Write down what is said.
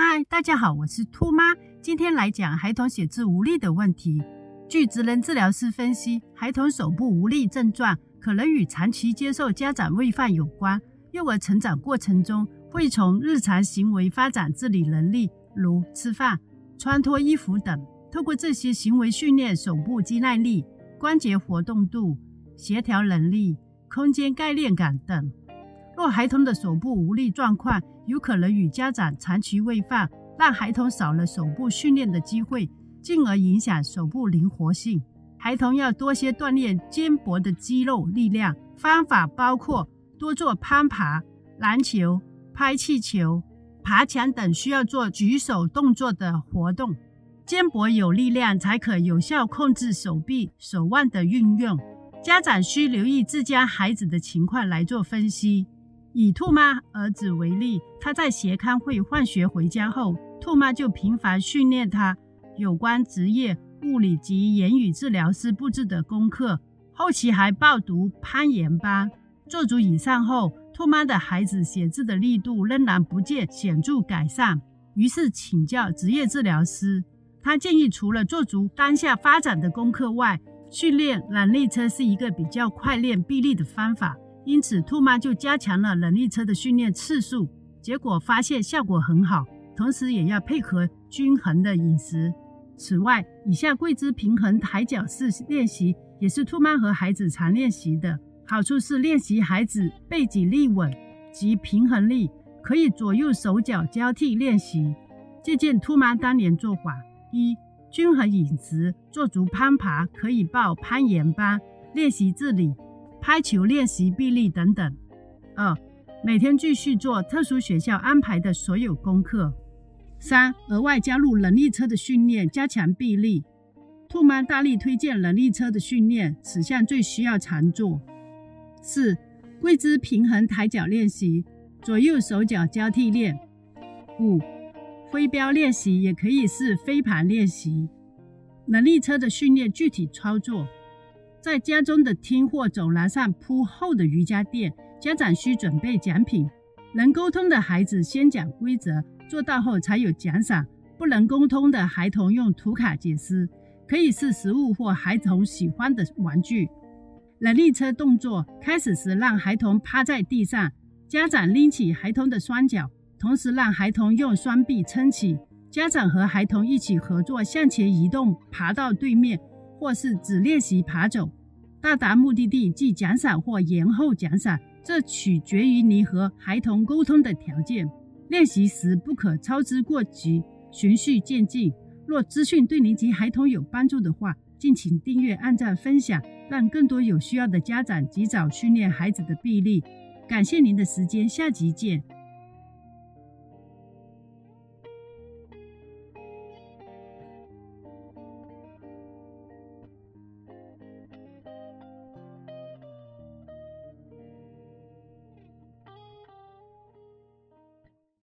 嗨，大家好，我是兔妈。今天来讲孩童写字无力的问题。据职能治疗师分析，孩童手部无力症状可能与长期接受家长喂饭有关。幼儿成长过程中，会从日常行为发展自理能力，如吃饭、穿脱衣服等。透过这些行为训练手部肌耐力、关节活动度、协调能力、空间概念感等。若孩童的手部无力状况，有可能与家长长期喂饭，让孩童少了手部训练的机会，进而影响手部灵活性。孩童要多些锻炼肩膊的肌肉力量，方法包括多做攀爬、篮球、拍气球、爬墙等需要做举手动作的活动。肩膊有力量，才可有效控制手臂、手腕的运用。家长需留意自家孩子的情况来做分析。以兔妈儿子为例，他在协康会放学回家后，兔妈就频繁训练他有关职业物理及言语治疗师布置的功课，后期还报读攀岩班。做足以上后，兔妈的孩子写字的力度仍然不见显著改善，于是请教职业治疗师。他建议，除了做足当下发展的功课外，训练能力车是一个比较快练臂力的方法。因此，兔妈就加强了人力车的训练次数，结果发现效果很好。同时，也要配合均衡的饮食。此外，以下跪姿平衡抬脚式练习也是兔妈和孩子常练习的。好处是练习孩子背脊立稳及平衡力，可以左右手脚交替练习。借鉴兔妈当年做法：一、均衡饮食，做足攀爬，可以报攀岩班练习自理。拍球练习臂力等等。二、每天继续做特殊学校安排的所有功课。三、额外加入能力车的训练，加强臂力。兔妈大力推荐能力车的训练，此项最需要常做。四、跪姿平衡抬脚练习，左右手脚交替练。五、飞镖练习也可以是飞盘练习。能力车的训练具体操作。在家中的厅或走廊上铺厚的瑜伽垫，家长需准备奖品。能沟通的孩子先讲规则，做到后才有奖赏。不能沟通的孩童用图卡解释，可以是食物或孩童喜欢的玩具。能力车动作开始时，让孩童趴在地上，家长拎起孩童的双脚，同时让孩童用双臂撑起。家长和孩童一起合作向前移动，爬到对面。或是只练习爬走，到达目的地即奖赏或延后奖赏，这取决于你和孩童沟通的条件。练习时不可操之过急，循序渐进。若资讯对您及孩童有帮助的话，敬请订阅、按赞、分享，让更多有需要的家长及早训练孩子的臂力。感谢您的时间，下集见。